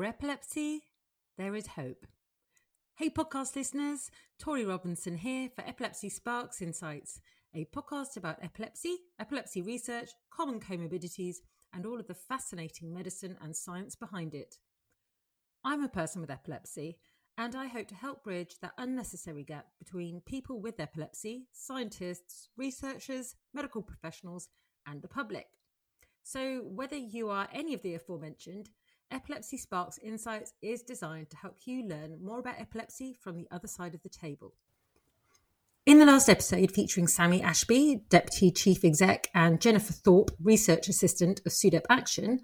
For epilepsy, there is hope. Hey, podcast listeners, Tori Robinson here for Epilepsy Sparks Insights, a podcast about epilepsy, epilepsy research, common comorbidities, and all of the fascinating medicine and science behind it. I'm a person with epilepsy, and I hope to help bridge that unnecessary gap between people with epilepsy, scientists, researchers, medical professionals, and the public. So, whether you are any of the aforementioned, Epilepsy Sparks Insights is designed to help you learn more about epilepsy from the other side of the table. In the last episode, featuring Sammy Ashby, Deputy Chief Exec, and Jennifer Thorpe, Research Assistant of SUDEP Action,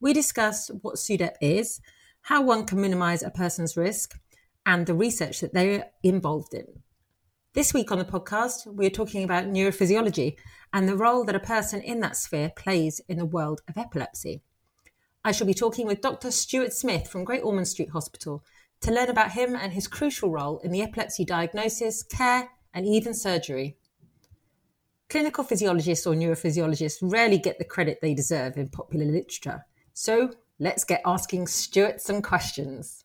we discussed what SUDEP is, how one can minimise a person's risk, and the research that they're involved in. This week on the podcast, we're talking about neurophysiology and the role that a person in that sphere plays in the world of epilepsy. I shall be talking with Dr. Stuart Smith from Great Ormond Street Hospital to learn about him and his crucial role in the epilepsy diagnosis, care, and even surgery. Clinical physiologists or neurophysiologists rarely get the credit they deserve in popular literature. So let's get asking Stuart some questions.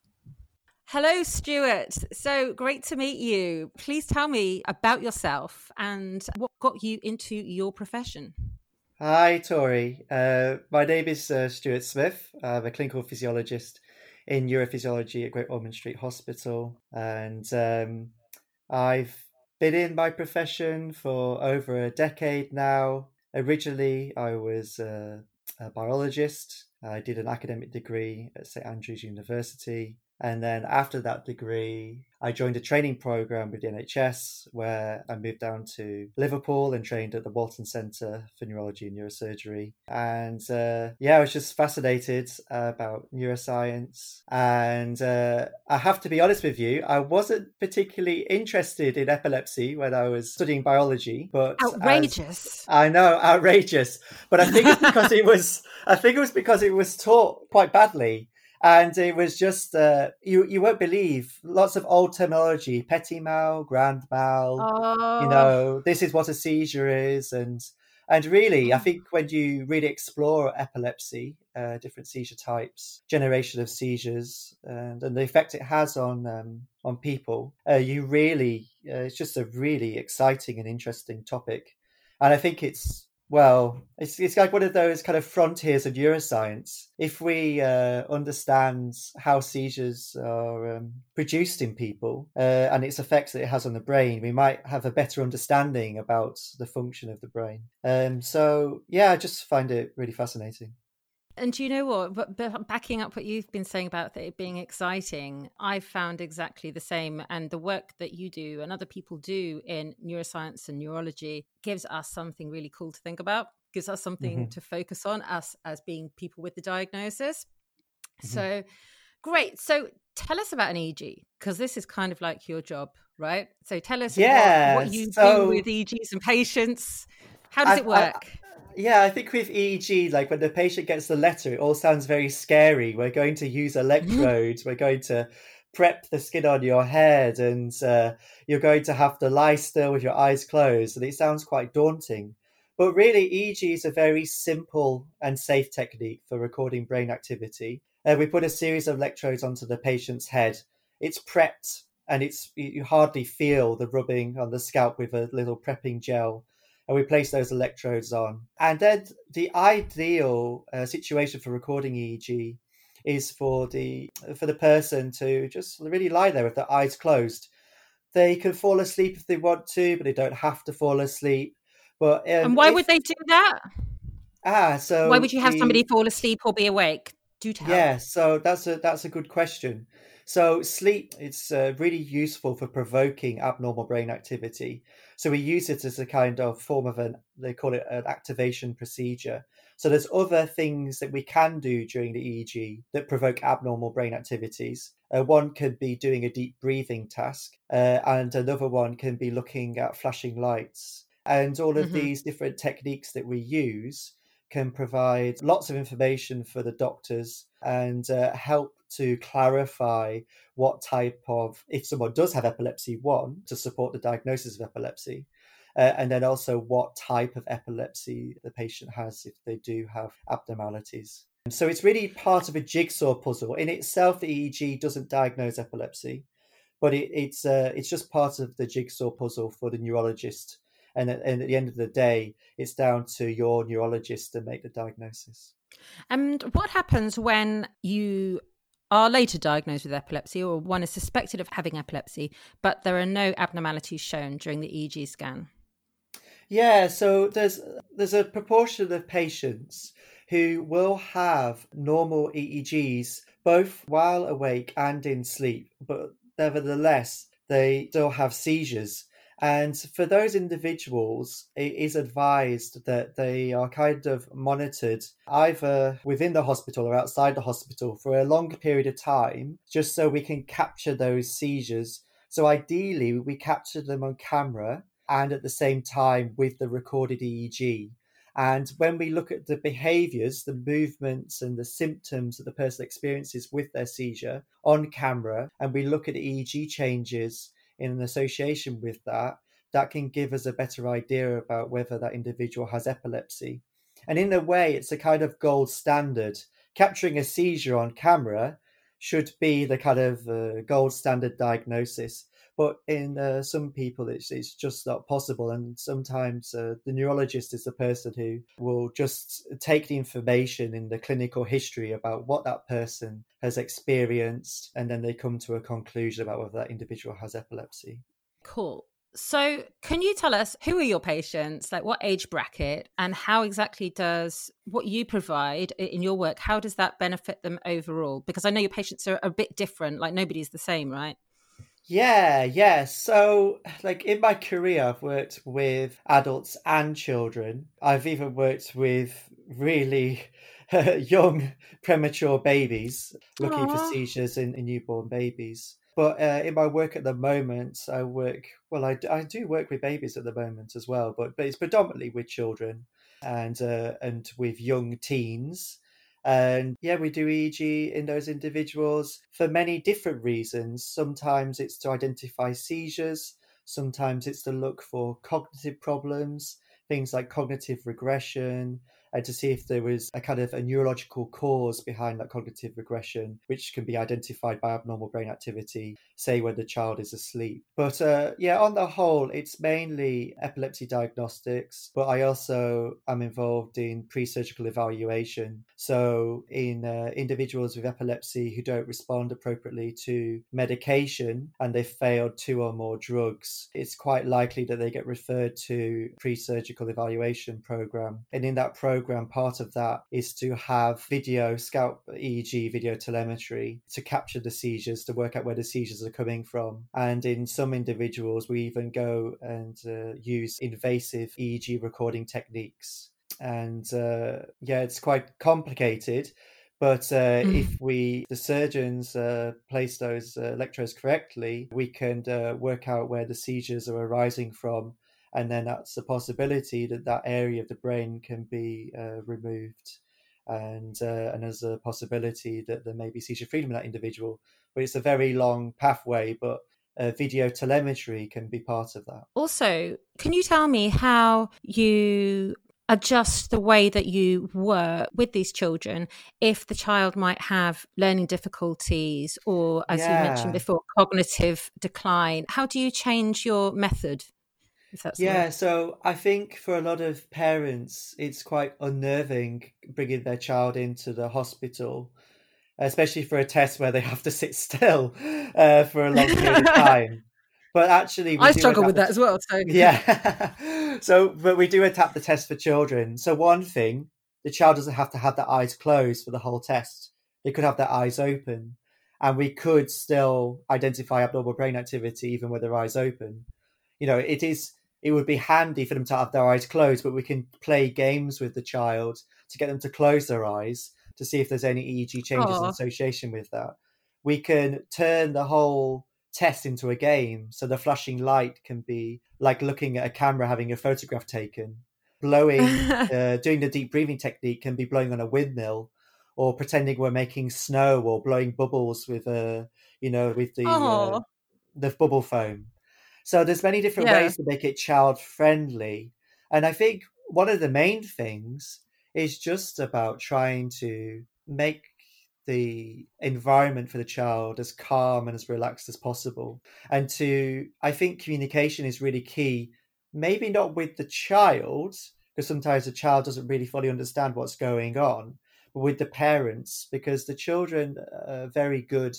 Hello, Stuart. So great to meet you. Please tell me about yourself and what got you into your profession. Hi, Tori. Uh, my name is uh, Stuart Smith. I'm a clinical physiologist in neurophysiology at Great Ormond Street Hospital, and um, I've been in my profession for over a decade now. Originally, I was uh, a biologist. I did an academic degree at St Andrews University, and then after that degree, I joined a training program with the NHS where I moved down to Liverpool and trained at the Walton Centre for Neurology and Neurosurgery. And uh, yeah, I was just fascinated uh, about neuroscience. And uh, I have to be honest with you, I wasn't particularly interested in epilepsy when I was studying biology. But outrageous. As, I know, outrageous. But I think it's because it was. I think it was because it was taught quite badly and it was just uh, you you won't believe lots of old terminology petit mal grand mal oh. you know this is what a seizure is and and really i mm. think when you really explore epilepsy uh, different seizure types generation of seizures and, and the effect it has on um, on people uh, you really uh, it's just a really exciting and interesting topic and i think it's well, it's it's like one of those kind of frontiers of neuroscience. If we uh, understand how seizures are um, produced in people uh, and its effects that it has on the brain, we might have a better understanding about the function of the brain. Um, so, yeah, I just find it really fascinating. And do you know what? But, but, backing up what you've been saying about it being exciting, I've found exactly the same. And the work that you do and other people do in neuroscience and neurology gives us something really cool to think about, gives us something mm-hmm. to focus on, us as being people with the diagnosis. Mm-hmm. So great. So tell us about an EEG, because this is kind of like your job, right? So tell us yeah, what, what you so... do with EEGs and patients. How does I, it work? I, yeah, I think with EEG, like when the patient gets the letter, it all sounds very scary. We're going to use electrodes. We're going to prep the skin on your head, and uh, you're going to have to lie still with your eyes closed. And it sounds quite daunting. But really, EEG is a very simple and safe technique for recording brain activity. Uh, we put a series of electrodes onto the patient's head. It's prepped, and it's you hardly feel the rubbing on the scalp with a little prepping gel and we place those electrodes on. And then the ideal uh, situation for recording EEG is for the for the person to just really lie there with their eyes closed. They can fall asleep if they want to, but they don't have to fall asleep. But um, and why if, would they do that? Ah, so why would you have the, somebody fall asleep or be awake? Do tell. Yeah, so that's a that's a good question. So sleep it's uh, really useful for provoking abnormal brain activity. So we use it as a kind of form of an they call it an activation procedure. So there's other things that we can do during the EEG that provoke abnormal brain activities. Uh, one could be doing a deep breathing task, uh, and another one can be looking at flashing lights. And all of mm-hmm. these different techniques that we use can provide lots of information for the doctors and uh, help to clarify what type of, if someone does have epilepsy, one, to support the diagnosis of epilepsy. Uh, and then also what type of epilepsy the patient has if they do have abnormalities. So it's really part of a jigsaw puzzle. In itself, the EEG doesn't diagnose epilepsy, but it, it's uh, it's just part of the jigsaw puzzle for the neurologist. And at, and at the end of the day, it's down to your neurologist to make the diagnosis. And what happens when you are later diagnosed with epilepsy or one is suspected of having epilepsy, but there are no abnormalities shown during the EEG scan? Yeah, so there's there's a proportion of patients who will have normal EEGs both while awake and in sleep, but nevertheless they still have seizures. And for those individuals, it is advised that they are kind of monitored either within the hospital or outside the hospital for a longer period of time, just so we can capture those seizures. So ideally, we capture them on camera and at the same time with the recorded EEG. And when we look at the behaviors, the movements, and the symptoms that the person experiences with their seizure on camera, and we look at EEG changes in an association with that, that can give us a better idea about whether that individual has epilepsy. And in a way, it's a kind of gold standard. Capturing a seizure on camera should be the kind of uh, gold standard diagnosis. But in uh, some people, it's, it's just not possible. And sometimes uh, the neurologist is the person who will just take the information in the clinical history about what that person has experienced, and then they come to a conclusion about whether that individual has epilepsy. Cool. So, can you tell us who are your patients, like what age bracket, and how exactly does what you provide in your work, how does that benefit them overall? Because I know your patients are a bit different, like nobody's the same, right? Yeah, yeah. So, like in my career, I've worked with adults and children. I've even worked with really young, premature babies looking Aww. for seizures in, in newborn babies. But uh, in my work at the moment, I work, well, I, I do work with babies at the moment as well, but, but it's predominantly with children and, uh, and with young teens. And yeah, we do EEG in those individuals for many different reasons. Sometimes it's to identify seizures, sometimes it's to look for cognitive problems, things like cognitive regression, and to see if there was a kind of a neurological cause behind that cognitive regression, which can be identified by abnormal brain activity, say when the child is asleep. But uh, yeah, on the whole, it's mainly epilepsy diagnostics, but I also am involved in pre surgical evaluation. So, in uh, individuals with epilepsy who don't respond appropriately to medication and they've failed two or more drugs, it's quite likely that they get referred to pre surgical evaluation program. And in that program, program, part of that is to have video, scalp EEG video telemetry to capture the seizures, to work out where the seizures are coming from. And in some individuals, we even go and uh, use invasive EEG recording techniques. And uh, yeah, it's quite complicated. But uh, mm. if we, the surgeons, uh, place those uh, electrodes correctly, we can uh, work out where the seizures are arising from and then that's a possibility that that area of the brain can be uh, removed. And uh, and there's a possibility that there may be seizure freedom in that individual but it's a very long pathway but uh, video telemetry can be part of that. Also can you tell me how you adjust the way that you work with these children if the child might have learning difficulties or as yeah. you mentioned before cognitive decline? How do you change your method yeah, so I think for a lot of parents, it's quite unnerving bringing their child into the hospital, especially for a test where they have to sit still uh, for a long period of time. But actually, I struggle with that as well. So yeah, so but we do adapt the test for children. So one thing, the child doesn't have to have their eyes closed for the whole test. They could have their eyes open, and we could still identify abnormal brain activity even with their eyes open. You know, it is it would be handy for them to have their eyes closed, but we can play games with the child to get them to close their eyes to see if there's any EEG changes Aww. in association with that. We can turn the whole test into a game. So the flashing light can be like looking at a camera having a photograph taken. Blowing, uh, doing the deep breathing technique can be blowing on a windmill or pretending we're making snow or blowing bubbles with a, uh, you know, with the, uh, the bubble foam. So there's many different yeah. ways to make it child friendly. And I think one of the main things is just about trying to make the environment for the child as calm and as relaxed as possible. And to, I think communication is really key, maybe not with the child, because sometimes the child doesn't really fully understand what's going on, but with the parents, because the children are very good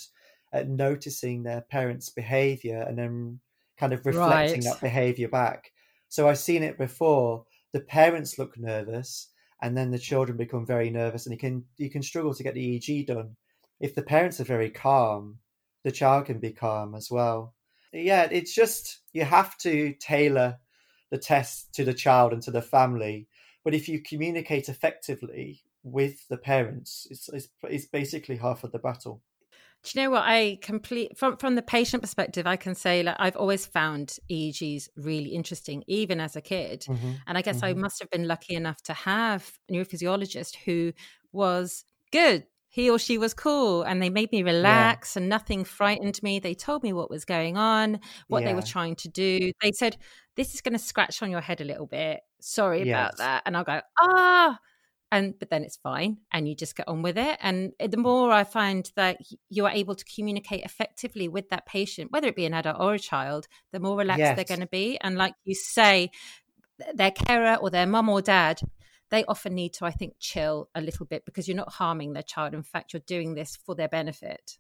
at noticing their parents' behavior and then kind of reflecting right. that behavior back. So I've seen it before. The parents look nervous and then the children become very nervous and you can you can struggle to get the EEG done. If the parents are very calm, the child can be calm as well. Yeah, it's just you have to tailor the test to the child and to the family. But if you communicate effectively with the parents, it's, it's, it's basically half of the battle. Do you know what I complete from from the patient perspective? I can say like I've always found EEGs really interesting, even as a kid. Mm-hmm. And I guess mm-hmm. I must have been lucky enough to have a neurophysiologist who was good. He or she was cool, and they made me relax, yeah. and nothing frightened me. They told me what was going on, what yeah. they were trying to do. They said, "This is going to scratch on your head a little bit. Sorry yes. about that." And I'll go, "Ah." And but then it's fine and you just get on with it. And eh, the mm. more i find that you are able to communicate effectively with that patient whether it be an adult or a child the more relaxed yes. they're going to be. And like you say their carer or their mum or dad they often need to i think chill a little bit because you're not harming their child. In fact you're doing this for their benefit.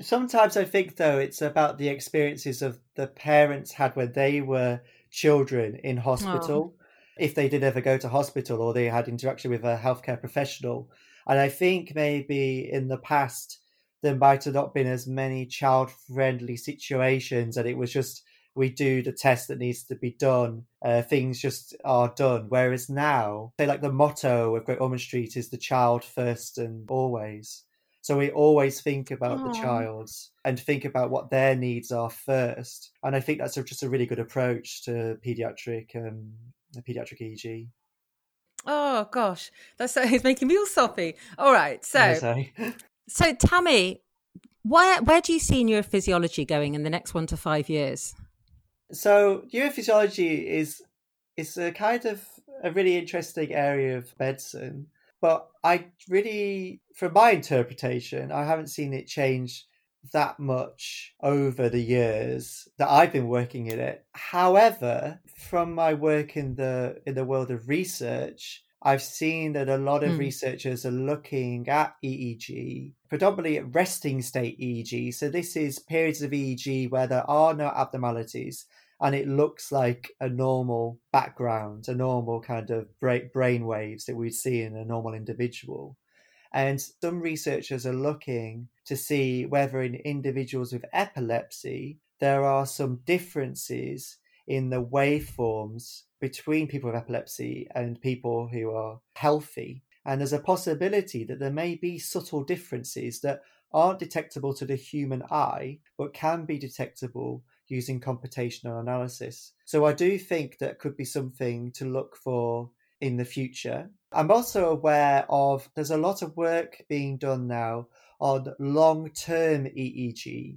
Sometimes i think though it's about the experiences of the parents had when they were children in oh. hospital. oh if they did ever go to hospital or they had interaction with a healthcare professional. And I think maybe in the past there might have not been as many child friendly situations and it was just we do the test that needs to be done. Uh, things just are done. Whereas now, say like the motto of Great Ormond Street is the child first and always. So we always think about Aww. the child and think about what their needs are first. And I think that's a, just a really good approach to pediatric um, a pediatric EEG. Oh gosh, that's so, he's making me all soppy. All right, so so me, where where do you see neurophysiology going in the next one to five years? So neurophysiology is is a kind of a really interesting area of medicine, but I really, from my interpretation, I haven't seen it change that much over the years that I've been working in it. However, from my work in the in the world of research, I've seen that a lot of mm. researchers are looking at EEG, predominantly at resting state EEG. So this is periods of EEG where there are no abnormalities and it looks like a normal background, a normal kind of brain waves that we'd see in a normal individual. And some researchers are looking to see whether in individuals with epilepsy, there are some differences in the waveforms between people with epilepsy and people who are healthy. And there's a possibility that there may be subtle differences that aren't detectable to the human eye, but can be detectable using computational analysis. So I do think that could be something to look for in the future. I'm also aware of there's a lot of work being done now on long term EEG,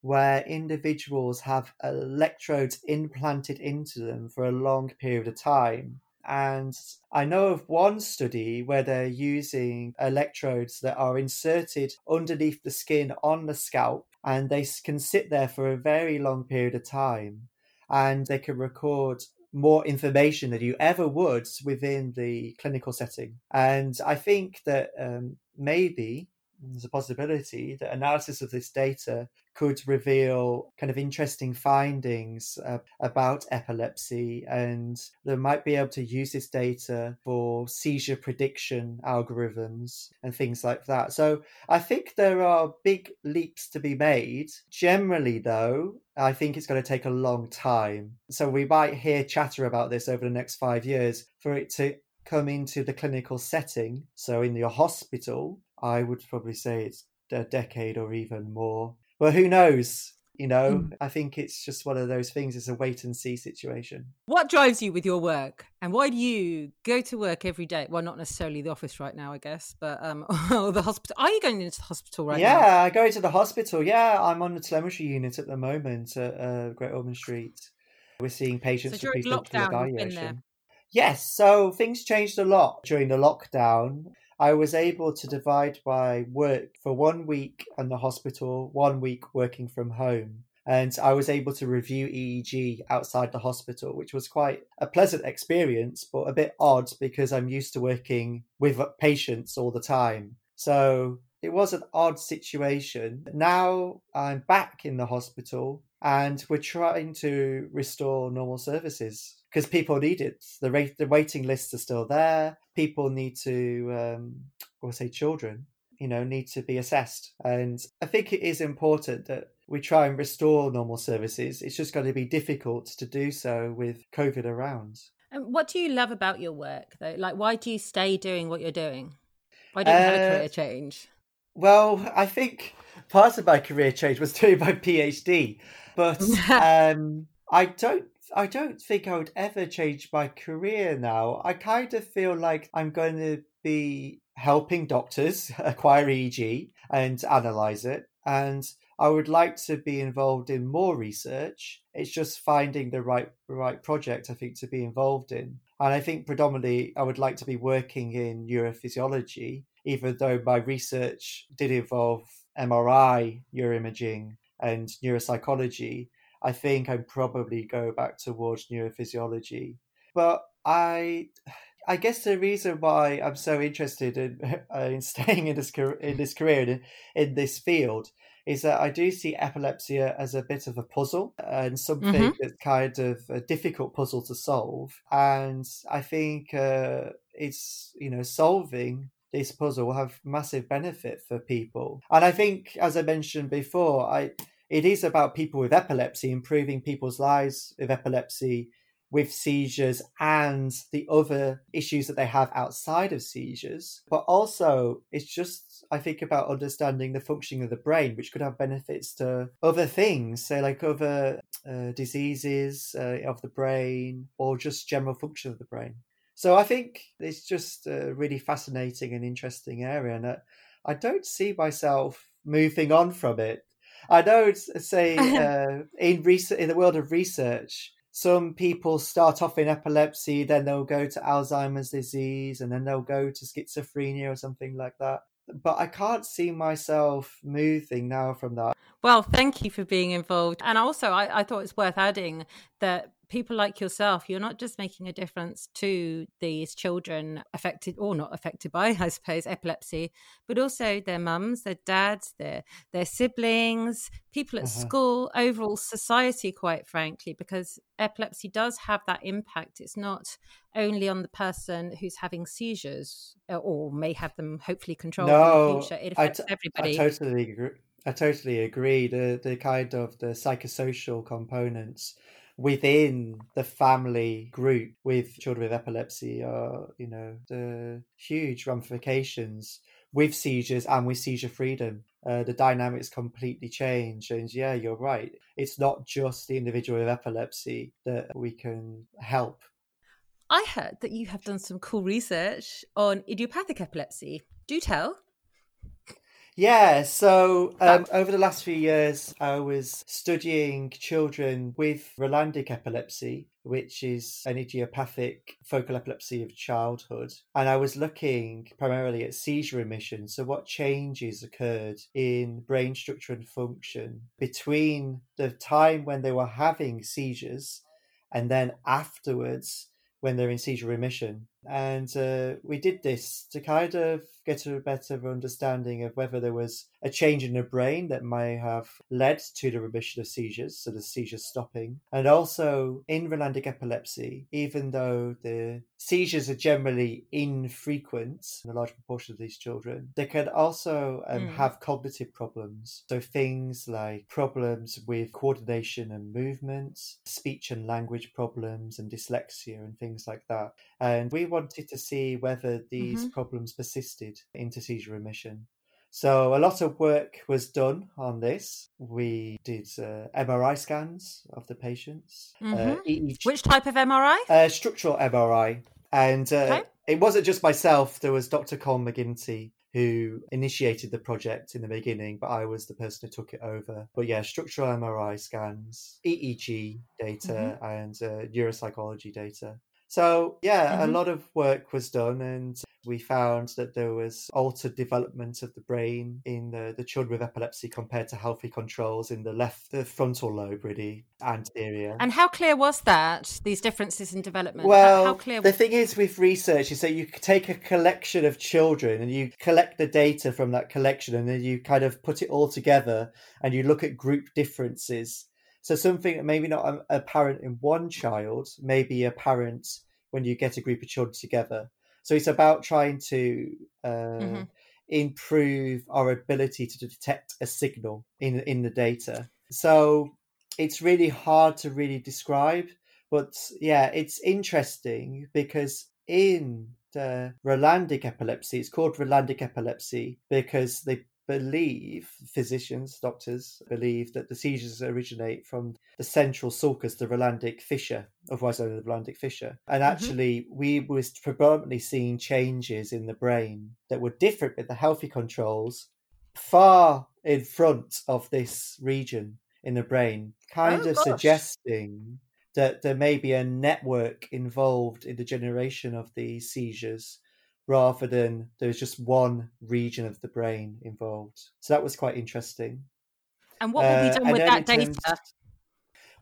where individuals have electrodes implanted into them for a long period of time. And I know of one study where they're using electrodes that are inserted underneath the skin on the scalp, and they can sit there for a very long period of time. And they can record more information than you ever would within the clinical setting. And I think that um, maybe there's a possibility that analysis of this data could reveal kind of interesting findings uh, about epilepsy and they might be able to use this data for seizure prediction algorithms and things like that. So i think there are big leaps to be made. Generally though i think it's going to take a long time. So we might hear chatter about this over the next five years for it to come into the clinical setting so in your hospital I would probably say it's a decade or even more. But who knows? You know, mm. I think it's just one of those things. It's a wait and see situation. What drives you with your work, and why do you go to work every day? Well, not necessarily the office right now, I guess, but um, or the hospital. Are you going into the hospital right yeah, now? Yeah, I go into the hospital. Yeah, I'm on the telemetry unit at the moment at uh, Great Ormond Street. We're seeing patients so lockdown. Been there. Yes, so things changed a lot during the lockdown I was able to divide my work for one week in the hospital, one week working from home. And I was able to review EEG outside the hospital, which was quite a pleasant experience, but a bit odd because I'm used to working with patients all the time. So it was an odd situation. Now I'm back in the hospital and we're trying to restore normal services because people need it. The, the waiting lists are still there. People need to, um, or say children, you know, need to be assessed. And I think it is important that we try and restore normal services. It's just going to be difficult to do so with COVID around. And what do you love about your work, though? Like, why do you stay doing what you're doing? Why don't you have a career uh, change? Well, I think part of my career change was doing my PhD, but um, I don't. I don't think I would ever change my career now. I kind of feel like I'm going to be helping doctors acquire EEG and analyze it, and I would like to be involved in more research. It's just finding the right right project I think to be involved in. And I think predominantly I would like to be working in neurophysiology even though my research did involve MRI, neuroimaging, and neuropsychology, I think I'd probably go back towards neurophysiology. But I, I guess the reason why I'm so interested in, in staying in this in this career in, in this field is that I do see epilepsy as a bit of a puzzle and something mm-hmm. that's kind of a difficult puzzle to solve. And I think uh, it's you know solving this puzzle will have massive benefit for people. And I think, as I mentioned before, I it is about people with epilepsy, improving people's lives with epilepsy, with seizures, and the other issues that they have outside of seizures. But also, it's just, I think, about understanding the functioning of the brain, which could have benefits to other things, say, like other uh, diseases uh, of the brain or just general function of the brain. So I think it's just a really fascinating and interesting area, and I don't see myself moving on from it. I know, say, uh, in research, in the world of research, some people start off in epilepsy, then they'll go to Alzheimer's disease, and then they'll go to schizophrenia or something like that. But I can't see myself moving now from that. Well, thank you for being involved. And also, I, I thought it's worth adding that people like yourself, you're not just making a difference to these children affected or not affected by, I suppose, epilepsy, but also their mums, their dads, their their siblings, people at uh-huh. school, overall society, quite frankly, because epilepsy does have that impact. It's not only on the person who's having seizures uh, or may have them hopefully controlled no, in the future. It affects everybody. I totally agree. I totally agree. The the kind of the psychosocial components within the family group with children with epilepsy are, you know, the huge ramifications with seizures and with seizure freedom. Uh, the dynamics completely change. And yeah, you're right. It's not just the individual with epilepsy that we can help. I heard that you have done some cool research on idiopathic epilepsy. Do tell. Yeah, so um, over the last few years, I was studying children with Rolandic epilepsy, which is an idiopathic focal epilepsy of childhood. And I was looking primarily at seizure remission. So, what changes occurred in brain structure and function between the time when they were having seizures and then afterwards when they're in seizure remission. And uh, we did this to kind of get a better understanding of whether there was a change in the brain that may have led to the remission of seizures, so the seizures stopping. And also in Rolandic epilepsy, even though the seizures are generally infrequent in a large proportion of these children, they can also um, mm. have cognitive problems. So things like problems with coordination and movement, speech and language problems, and dyslexia and things like that. And we wanted to see whether these mm-hmm. problems persisted into seizure remission. So a lot of work was done on this. We did uh, MRI scans of the patients. Uh, mm-hmm. Uh, each, Which type of MRI? Uh, structural MRI. And uh, okay. it wasn't just myself. There was Dr. Colm McGinnity who initiated the project in the beginning, but I was the person who took it over. But yeah, structural MRI scans, EEG data, mm-hmm. and uh, neuropsychology data. So, yeah, Mhm. a lot of work was done, and we found that there was altered development of the brain in the, the children with epilepsy compared to healthy controls in the left, the frontal lobe, really, anterior. And how clear was that, these differences in development? How- Well, how, clear the thing is with research is that you take a collection of children and you collect the data from that collection and then you kind of put it all together and you look at group differences. So something that maybe not apparent in one child may be apparent when you get a group of children together. So it's about trying to uh, Mhm. improve our ability to detect a signal in in the data. So it's really hard to really describe, but yeah, it's interesting because in the Rolandic epilepsy, it's called Rolandic epilepsy because they believe physicians, doctors believe that the seizures originate from the central sulcus, the Rolandic fissure, otherwise known as the Rolandic fissure. And mm-hmm. actually, we was predominantly seeing changes in the brain that were different with the healthy controls, far in front of this region in the brain, kind Oh, of gosh. suggesting that there may be a network involved in the generation of these seizures rather than there's just one region of the brain involved. So that was quite interesting. and what will Uh, be done and with that data? terms-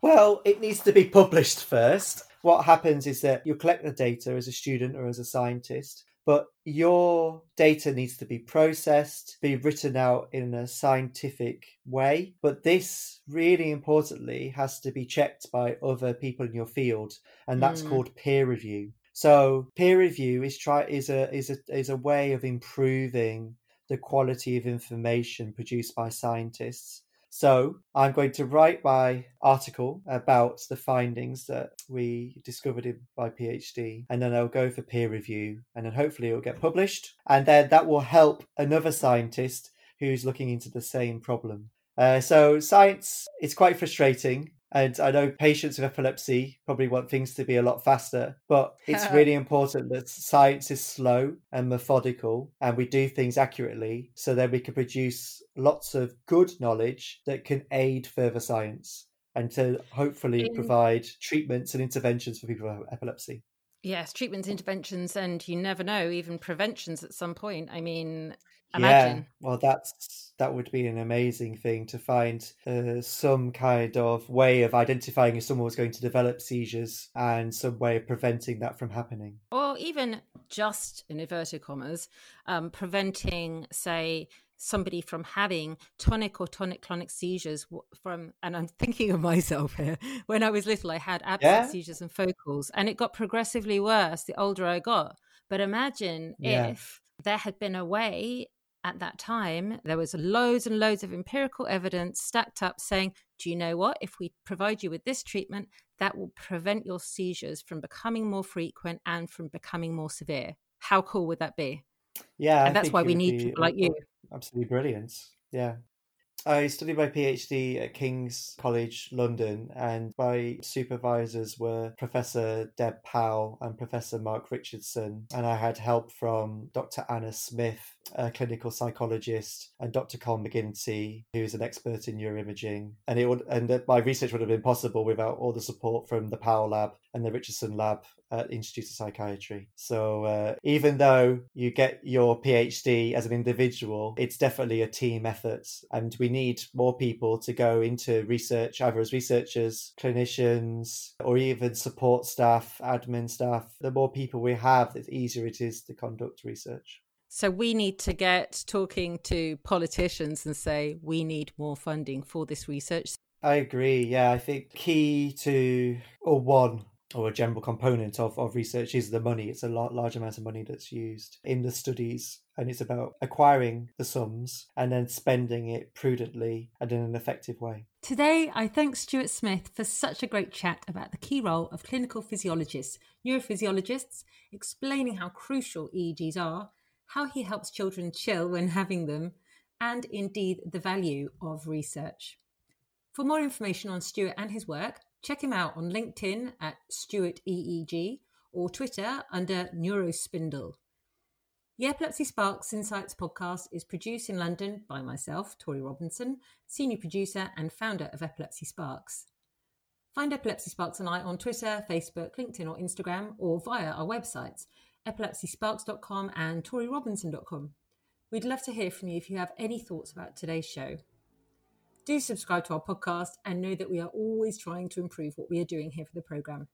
Well, it needs to be published first. What happens is that you collect the data as a student or as a scientist, but your data needs to be processed, be written out in a scientific way. But this, really importantly, has to be checked by other people in your field, and that's Mm. called peer review. So peer review is try is a is a is a way of improving the quality of information produced by scientists. So I'm going to write my article about the findings that we discovered in my PhD, and then I'll go for peer review, and then hopefully it'll get published, and then that will help another scientist who's looking into the same problem. Uh, so science is quite frustrating. And I know patients with epilepsy probably want things to be a lot faster, but it's really important that science is slow and methodical and we do things accurately so that we can produce lots of good knowledge that can aid further science and to hopefully In- provide treatments and interventions for people with epilepsy. Yes, treatments, interventions, and you never know, even preventions at some point. I mean, Yeah, well, that's that would be an amazing thing to find uh, some kind of way of identifying if someone was going to develop seizures and some way of preventing that from happening. or even just in inverted commas, um, preventing, say, somebody from having tonic or tonic clonic seizures from, and I'm thinking of myself here. When I was little, I had absent Yeah. seizures and focals, and it got progressively worse the older I got. But imagine Yeah. if there had been a way at that time, there was loads and loads of empirical evidence stacked up saying, do you know what? If we provide you with this treatment, that will prevent your seizures from becoming more frequent and from becoming more severe. How cool would that be? Yeah, I and that's why we need people like you. absolutely brilliant. Yeah. I studied my PhD at King's College London, and my supervisors were Professor Deb Pal and Professor Mark Richardson. And I had help from Dr. Anna Smith, a clinical psychologist, and Dr. Colm McGinnity, who's an expert in neuroimaging. And it would, and my research would have been possible without all the support from the Pal lab and the Richardson lab at Institute of Psychiatry. So uh, even though you get your PhD as an individual, it's definitely a team effort, and we need more people to go into research, either as researchers, clinicians, or even support staff, admin staff. The more people we have, the easier it is to conduct research. So we need to get talking to politicians and say we need more funding for this research. I agree. Yeah, I think key to or one or a general component of, of research is the money. It's a lot, large amount of money that's used in the studies, and it's about acquiring the sums and then spending it prudently and in an effective way. Today, I thank Stuart Smith for such a great chat about the key role of clinical physiologists, neurophysiologists, explaining how crucial EEGs are, how he helps children chill when having them, and indeed the value of research. For more information on Stuart and his work, check him out on LinkedIn at Stuart EEG or Twitter under Neurospindle. The Epilepsy Sparks Insights podcast is produced in London by myself, Tori Robinson, senior producer and founder of Epilepsy Sparks. Find Epilepsy Sparks and I on Twitter, Facebook, LinkedIn, or Instagram, or via our websites, epilepsysparks.com and torirobinson.com. We'd love to hear from you if you have any thoughts about today's show. Do subscribe to our podcast and know that we are always trying to improve what we are doing here for the programme.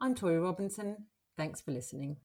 I'm Tori Robinson. Thanks for listening.